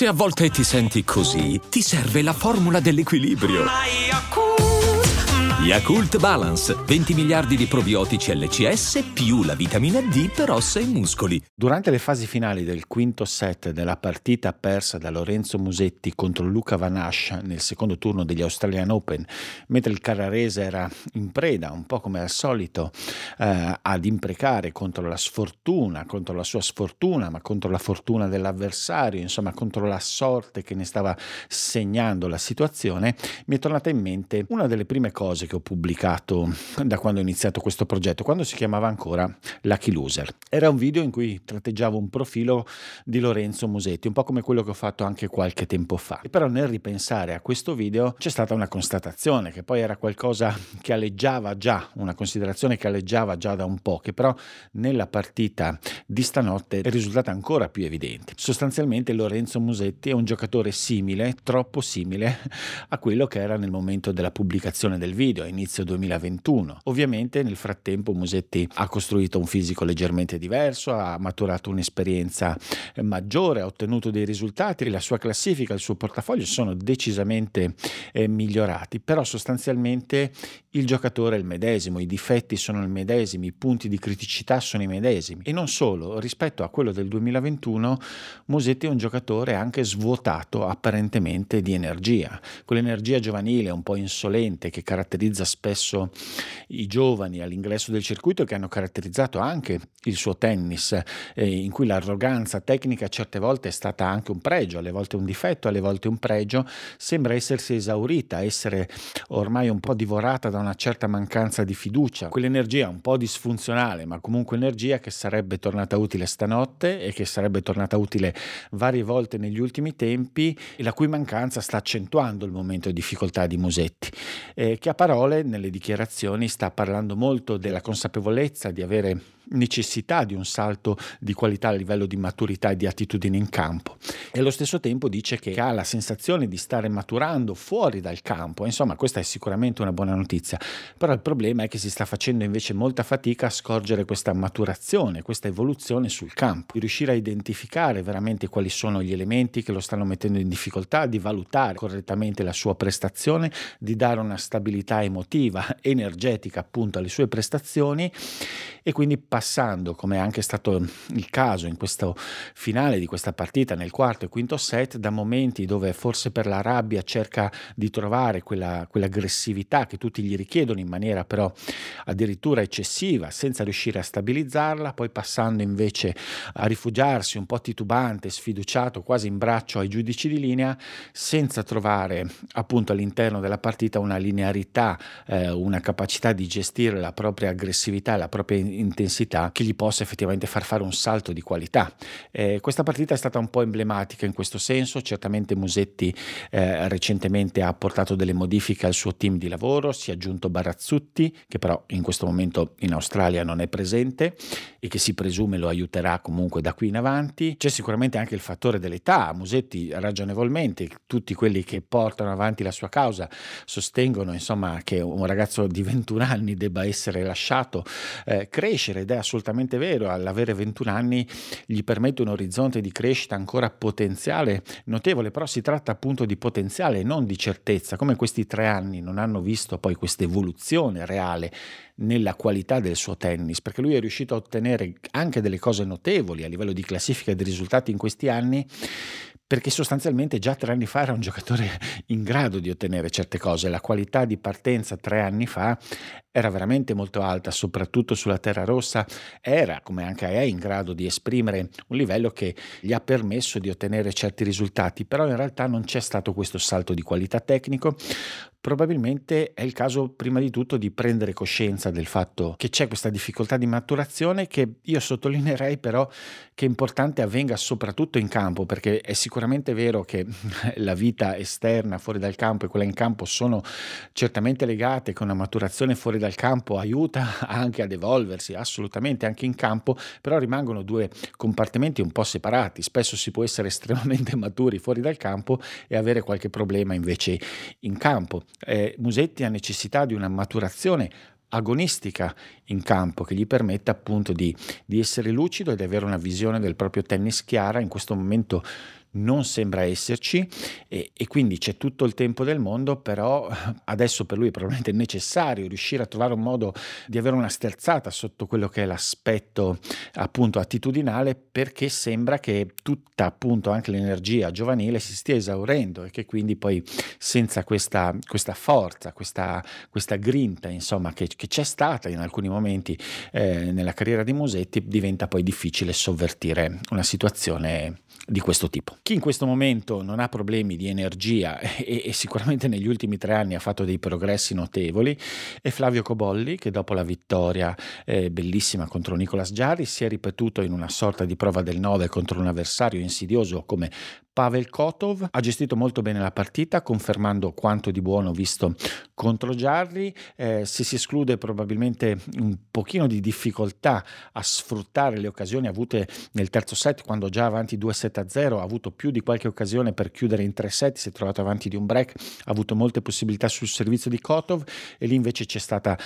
Se a volte ti senti così, ti serve la formula dell'equilibrio. Yakult Balance, 20 miliardi di probiotici LCS più la vitamina D per ossa e muscoli. Durante le fasi finali del quinto set della partita persa da Lorenzo Musetti contro Luca Vanash nel secondo turno degli Australian Open, mentre il Carrarese era in preda, un po' come al solito, eh, ad imprecare contro la sfortuna, contro la sua sfortuna, ma contro la fortuna dell'avversario, insomma contro la sorte che ne stava segnando la situazione, mi è tornata in mente una delle prime cose che ho pubblicato da quando ho iniziato questo progetto, quando si chiamava ancora Lucky Loser. Era un video in cui tratteggiavo un profilo di Lorenzo Musetti, un po' come quello che ho fatto anche qualche tempo fa. E però nel ripensare a questo video c'è stata una constatazione che poi era qualcosa che alleggiava già, una considerazione che alleggiava già da un po', che però nella partita di stanotte è risultata ancora più evidente. Sostanzialmente Lorenzo Musetti è un giocatore simile, troppo simile a quello che era nel momento della pubblicazione del video a inizio 2021. Ovviamente nel frattempo Musetti ha costruito un fisico leggermente diverso, ha maturato un'esperienza eh, maggiore, ha ottenuto dei risultati, la sua classifica, il suo portafoglio sono decisamente eh, migliorati, però sostanzialmente il giocatore è il medesimo, i difetti sono i medesimi, i punti di criticità sono i medesimi. E non solo, rispetto a quello del 2021 Musetti è un giocatore anche svuotato apparentemente di energia, quell'energia giovanile un po' insolente che caratterizza caratterizza spesso i giovani all'ingresso del circuito che hanno caratterizzato anche il suo tennis, eh, in cui l'arroganza tecnica certe volte è stata anche un pregio, alle volte un difetto, alle volte un pregio, sembra essersi esaurita, essere ormai un po' divorata da una certa mancanza di fiducia, quell'energia un po' disfunzionale, ma comunque energia che sarebbe tornata utile stanotte e che sarebbe tornata utile varie volte negli ultimi tempi e la cui mancanza sta accentuando il momento di difficoltà di Musetti, eh, che a parole parole, nelle dichiarazioni, sta parlando molto della consapevolezza di avere necessità di un salto di qualità a livello di maturità e di attitudine in campo. E allo stesso tempo dice che ha la sensazione di stare maturando fuori dal campo, insomma questa è sicuramente una buona notizia, però il problema è che si sta facendo invece molta fatica a scorgere questa maturazione, questa evoluzione sul campo, di riuscire a identificare veramente quali sono gli elementi che lo stanno mettendo in difficoltà, di valutare correttamente la sua prestazione, di dare una stabilità emotiva, energetica appunto alle sue prestazioni e quindi passando, come è anche stato il caso in questo finale di questa partita, nel quarto e quinto set, da momenti dove forse per la rabbia cerca di trovare quella, quell'aggressività che tutti gli richiedono in maniera però addirittura eccessiva, senza riuscire a stabilizzarla, poi passando invece a rifugiarsi un po' titubante, sfiduciato, quasi in braccio ai giudici di linea, senza trovare appunto all'interno della partita una linearità, eh, una capacità di gestire la propria aggressività, la propria intensità che gli possa effettivamente far fare un salto di qualità. Eh, questa partita è stata un po' emblematica in questo senso, certamente Musetti eh, recentemente ha apportato delle modifiche al suo team di lavoro, si è aggiunto Barazzutti che però in questo momento in Australia non è presente e che si presume lo aiuterà comunque da qui in avanti. C'è sicuramente anche il fattore dell'età, Musetti ragionevolmente, tutti quelli che portano avanti la sua causa sostengono insomma che un ragazzo di 21 anni debba essere lasciato eh, crescere ed è assolutamente vero, all'avere 21 anni gli permette un orizzonte di crescita ancora potenziale notevole, però si tratta appunto di potenziale e non di certezza, come questi tre anni non hanno visto poi questa evoluzione reale nella qualità del suo tennis, perché lui è riuscito a ottenere anche delle cose notevoli a livello di classifica e di risultati in questi anni, perché sostanzialmente già tre anni fa era un giocatore in grado di ottenere certe cose. La qualità di partenza tre anni fa era veramente molto alta, soprattutto sulla terra rossa, era, come anche è, in grado di esprimere un livello che gli ha permesso di ottenere certi risultati, però in realtà non c'è stato questo salto di qualità tecnico. Probabilmente è il caso prima di tutto di prendere coscienza del fatto che c'è questa difficoltà di maturazione che io sottolineerei però che è importante avvenga soprattutto in campo, perché è sicuramente vero che la vita esterna fuori dal campo e quella in campo sono certamente legate con una maturazione fuori dal campo aiuta anche ad evolversi, assolutamente anche in campo, però rimangono due compartimenti un po' separati. Spesso si può essere estremamente maturi fuori dal campo e avere qualche problema invece in campo. Eh, Musetti ha necessità di una maturazione agonistica in campo che gli permetta appunto di, di, essere lucido ed avere una visione del proprio tennis chiara. In questo momento non sembra esserci e, e, quindi c'è tutto il tempo del mondo, però adesso per lui è probabilmente necessario riuscire a trovare un modo di avere una sterzata sotto quello che è l'aspetto appunto attitudinale perché sembra che tutta appunto anche l'energia giovanile si stia esaurendo e che quindi poi senza questa, questa forza, questa, questa grinta insomma che, che, c'è stata in alcuni momenti eh, nella carriera di Musetti diventa poi difficile sovvertire una situazione di questo tipo. Chi in questo momento non ha problemi di energia e, e, sicuramente negli ultimi tre anni ha fatto dei progressi notevoli è Flavio Cobolli che dopo la vittoria eh, bellissima contro Nicolas Giari si è ripetuto in una sorta di prova del 9 contro un avversario insidioso come Pavel Kotov ha gestito molto bene la partita, confermando quanto di buono visto contro Jarry. Eh, se si esclude probabilmente un pochino di difficoltà a sfruttare le occasioni avute nel terzo set, quando già avanti 2-7-0 ha avuto più di qualche occasione per chiudere in tre set, si è trovato avanti di un break, ha avuto molte possibilità sul servizio di Kotov e lì invece c'è stata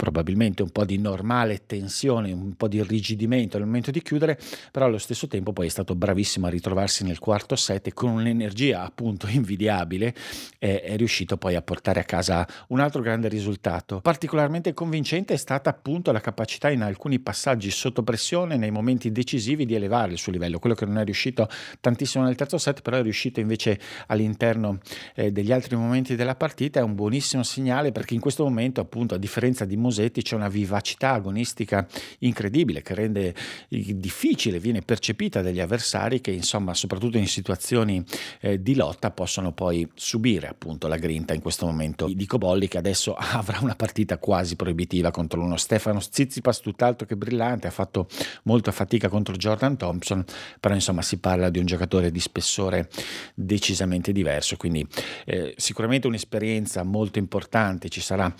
probabilmente un po' di normale tensione, un po' di irrigidimento nel momento di chiudere, però allo stesso tempo poi è stato bravissimo a ritrovarsi nel quarto set con un'energia appunto invidiabile è, è riuscito poi a portare a casa un altro grande risultato. Particolarmente convincente è stata appunto la capacità in alcuni passaggi sotto pressione nei momenti decisivi di elevare il suo livello, quello che non è riuscito tantissimo nel terzo set, però è riuscito invece all'interno eh, degli altri momenti della partita, è un buonissimo segnale perché in questo momento appunto a differenza di Musetti c'è una vivacità agonistica incredibile che rende difficile, viene percepita dagli avversari che insomma soprattutto in situazioni eh, di lotta possono poi subire appunto la grinta in questo momento. Di Cobolli che adesso avrà una partita quasi proibitiva contro uno. Stefano Zizipas tutt'altro che brillante, ha fatto molta fatica contro Jordan Thompson, però insomma si parla di un giocatore di spessore decisamente diverso, quindi eh, sicuramente un'esperienza molto importante. Ci sarà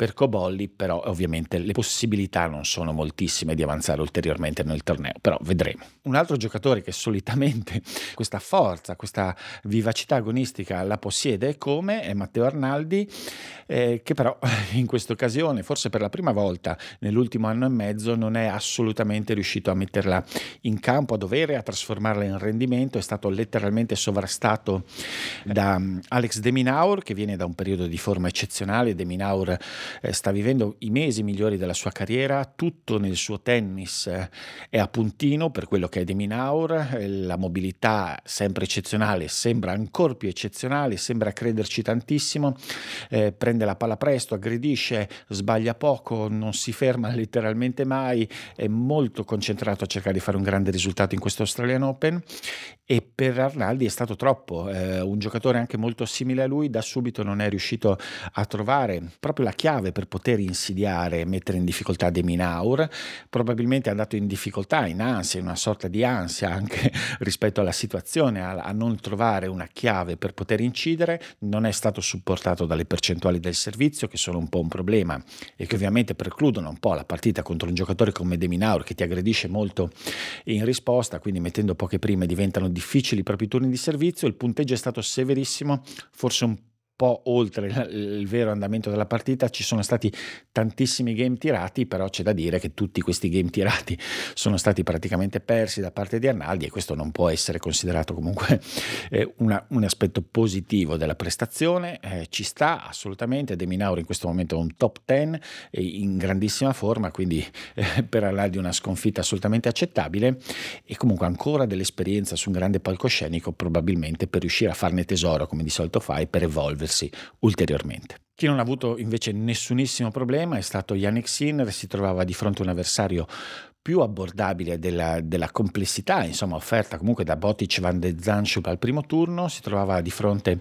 per Cobolli però ovviamente le possibilità non sono moltissime di avanzare ulteriormente nel torneo, però vedremo. Un altro giocatore che solitamente questa forza, questa vivacità agonistica la possiede come è Matteo Arnaldi, eh, che però in questa occasione, forse per la prima volta nell'ultimo anno e mezzo, non è assolutamente riuscito a metterla in campo a dovere, a trasformarla in rendimento, è stato letteralmente sovrastato da mm, Alex De Minaur che viene da un periodo di forma eccezionale, De Minaur eh, sta vivendo i mesi migliori della sua carriera, tutto nel suo tennis eh, è a puntino per quello che è De Minaur, eh, la mobilità sempre eccezionale, sembra ancora più eccezionale, sembra crederci tantissimo, eh, prende la palla presto, aggredisce, sbaglia poco, non si ferma letteralmente mai, è molto concentrato a cercare di fare un grande risultato in questo Australian Open e per Arnaldi è stato troppo, eh, un giocatore anche molto simile a lui da subito non è riuscito a trovare proprio la chiave chiave per poter insidiare e mettere in difficoltà De Minaur, probabilmente è andato in difficoltà, in ansia, in una sorta di ansia anche rispetto alla situazione, a, a non trovare una chiave per poter incidere, non è stato supportato dalle percentuali del servizio che sono un po' un problema e che ovviamente precludono un po' la partita contro un giocatore come De Minaur che ti aggredisce molto in risposta, quindi mettendo poche prime diventano difficili i propri turni di servizio, il punteggio è stato severissimo, forse un po' oltre il vero andamento della partita, ci sono stati tantissimi game tirati, però c'è da dire che tutti questi game tirati sono stati praticamente persi da parte di Arnaldi e questo non può essere considerato comunque eh, una, un aspetto positivo della prestazione, eh, ci sta assolutamente, De Minauro in questo momento è un top 10 in grandissima forma, quindi eh, per Arnaldi una sconfitta assolutamente accettabile. E comunque ancora dell'esperienza su un grande palcoscenico probabilmente per riuscire a farne tesoro come di solito fai per evolversi evolversi ulteriormente. Chi non ha avuto invece nessunissimo problema è stato Yannick Sinner, si trovava di fronte a un avversario più abbordabile della, della, complessità, insomma, offerta comunque da Botic van de Zanschub al primo turno, si trovava di fronte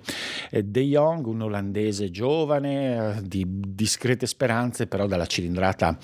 eh, De Jong, un olandese giovane, eh, di discrete speranze, però dalla cilindrata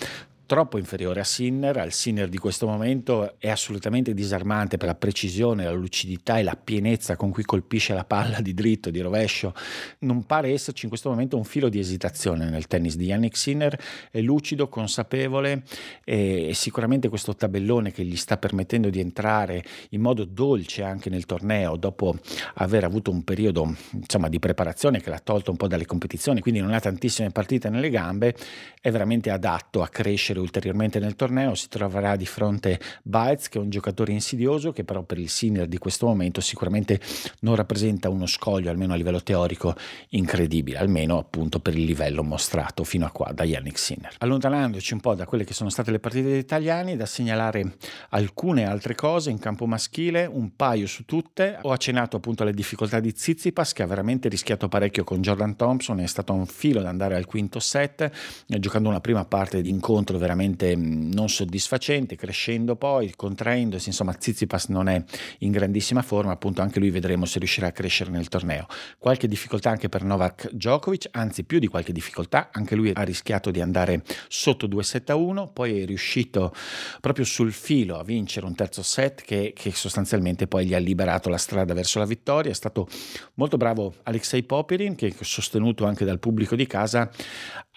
troppo inferiore a Sinner, al Sinner di questo momento è assolutamente disarmante per la precisione, la lucidità e la pienezza con cui colpisce la palla di dritto, di rovescio. Non pare esserci in questo momento un filo di esitazione nel tennis di Yannick Sinner, è lucido, consapevole e sicuramente questo tabellone che gli sta permettendo di entrare in modo dolce anche nel torneo dopo aver avuto un periodo insomma, di preparazione che l'ha tolto un po' dalle competizioni, quindi non ha tantissime partite nelle gambe, è veramente adatto a crescere crescere ulteriormente nel torneo, si troverà di fronte Baez, che è un giocatore insidioso, che però per il senior di questo momento sicuramente non rappresenta uno scoglio, almeno a livello teorico, incredibile, almeno appunto per il livello mostrato fino a qua da Yannick Sinner. Allontanandoci un po' da quelle che sono state le partite degli italiani, da segnalare alcune altre cose in campo maschile, un paio su tutte. Ho accennato appunto alle difficoltà di Zizipas, che ha veramente rischiato parecchio con Jordan Thompson, è stato un filo ad andare al quinto set, eh, giocando una prima parte di incontro veramente non soddisfacente, crescendo poi, contraendosi, insomma Zizipas non è in grandissima forma, appunto anche lui vedremo se riuscirà a crescere nel torneo. Qualche difficoltà anche per Novak Djokovic, anzi più di qualche difficoltà, anche lui ha rischiato di andare sotto 2-7 1, poi è riuscito proprio sul filo a vincere un terzo set che, che sostanzialmente poi gli ha liberato la strada verso la vittoria, è stato molto bravo Alexei Popirin che sostenuto anche dal pubblico di casa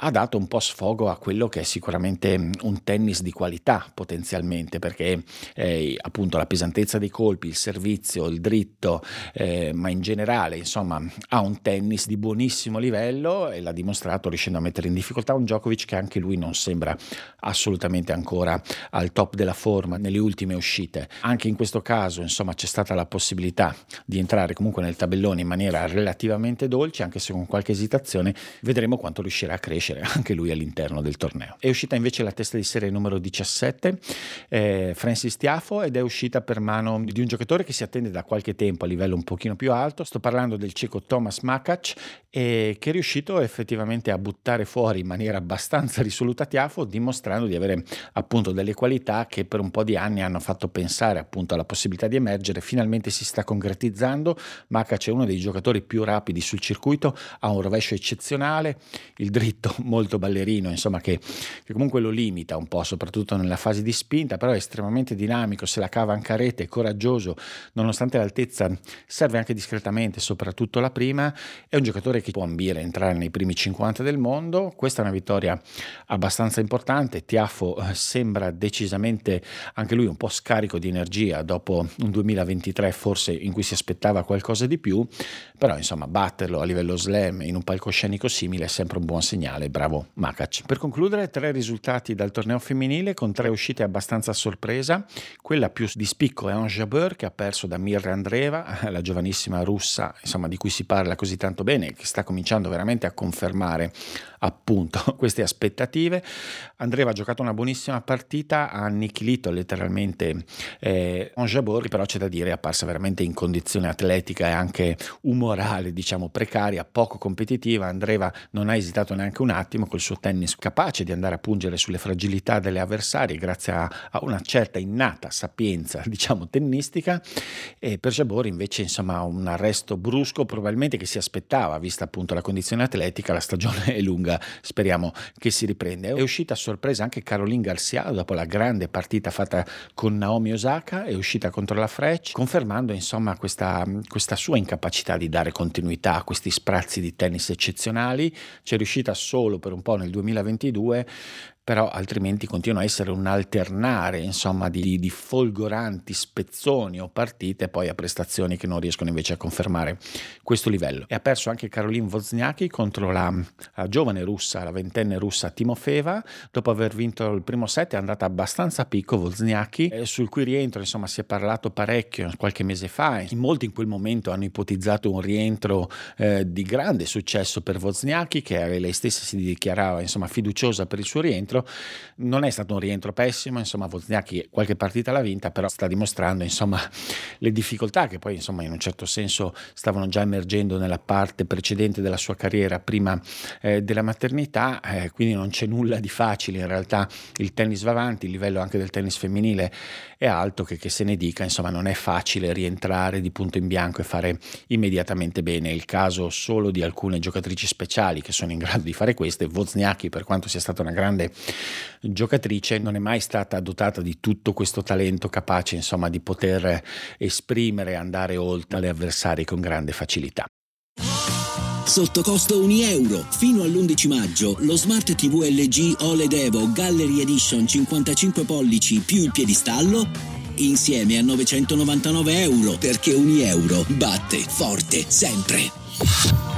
ha dato un po' sfogo a quello che è sicuramente un tennis di qualità potenzialmente perché eh, appunto la pesantezza dei colpi, il servizio, il dritto, eh, ma in generale insomma ha un tennis di buonissimo livello e l'ha dimostrato riuscendo a mettere in difficoltà un Djokovic che anche lui non sembra assolutamente ancora al top della forma nelle ultime uscite. Anche in questo caso insomma c'è stata la possibilità di entrare comunque nel tabellone in maniera relativamente dolce anche se con qualche esitazione vedremo quanto riuscirà a crescere anche lui all'interno del torneo. È uscita invece la testa di serie numero 17, eh, Francis Tiafo, ed è uscita per mano di un giocatore che si attende da qualche tempo a livello un pochino più alto. Sto parlando del cieco Thomas Makac, eh, che è riuscito effettivamente a buttare fuori in maniera abbastanza risoluta Tiafo, dimostrando di avere appunto delle qualità che per un po' di anni hanno fatto pensare appunto alla possibilità di emergere. Finalmente si sta concretizzando. Makac è uno dei giocatori più rapidi sul circuito, ha un rovescio eccezionale, il dritto molto ballerino, insomma, che, che, comunque lo limita un po', soprattutto nella fase di spinta, però è estremamente dinamico, se la cava anche a rete, è coraggioso, nonostante l'altezza serve anche discretamente, soprattutto la prima, è un giocatore che può ambire a entrare nei primi 50 del mondo, questa è una vittoria abbastanza importante, Tiafo eh, sembra decisamente anche lui un po' scarico di energia dopo un 2023 forse in cui si aspettava qualcosa di più, però insomma batterlo a livello slam in un palcoscenico simile è sempre un buon segnale. Bravo Makac. Per concludere, tre risultati dal torneo femminile con tre uscite abbastanza a sorpresa. Quella più di spicco è Ange Jabeur che ha perso da Mirra Andreva, la giovanissima russa, insomma, di cui si parla così tanto bene, che sta cominciando veramente a confermare appunto queste aspettative. Andreva ha giocato una buonissima partita, ha annichilito letteralmente eh, Ange Jabeur, però c'è da dire è apparsa veramente in condizione atletica e anche umorale, diciamo precaria, poco competitiva. Andreva non ha esitato neanche un attimo col suo tennis capace di andare a pungere sulle fragilità delle avversarie grazie a, a una certa innata sapienza, diciamo, tennistica e per Jabor invece insomma un arresto brusco probabilmente che si aspettava vista appunto la condizione atletica, la stagione è lunga, speriamo che si riprenda. È uscita a sorpresa anche Caroline Garcia dopo la grande partita fatta con Naomi Osaka, è uscita contro la Frecce, confermando insomma questa, questa sua incapacità di dare continuità a questi sprazzi di tennis eccezionali, c'è riuscita solo per un po' nel 2022 però altrimenti continua a essere un alternare insomma, di, di, folgoranti spezzoni o partite poi a prestazioni che non riescono invece a confermare questo livello. E ha perso anche Caroline Wozniacki contro la, la, giovane russa, la ventenne russa Timofeva, dopo aver vinto il primo set è andata abbastanza a picco Wozniacki, eh, sul cui rientro insomma, si è parlato parecchio qualche mese fa, in molti in quel momento hanno ipotizzato un rientro eh, di grande successo per Wozniacki che lei stessa si dichiarava insomma, fiduciosa per il suo rientro rientro. Non è stato un rientro pessimo, insomma Wozniacki qualche partita l'ha vinta, però sta dimostrando insomma, le difficoltà che poi insomma, in un certo senso stavano già emergendo nella parte precedente della sua carriera, prima eh, della maternità, eh, quindi non c'è nulla di facile, in realtà il tennis va avanti, il livello anche del tennis femminile è alto, che, che se ne dica, insomma non è facile rientrare di punto in bianco e fare immediatamente bene. È il caso solo di alcune giocatrici speciali che sono in grado di fare questo e Wozniacki per quanto sia stata una grande giocatrice non è mai stata dotata di tutto questo talento capace insomma di poter esprimere e andare oltre le avversarie con grande facilità. Sotto costo 1 euro. Fino all'11 maggio lo Smart TV LG OLED Evo Gallery Edition 55 pollici più il piedistallo insieme a 999 euro perché 1 euro batte forte sempre.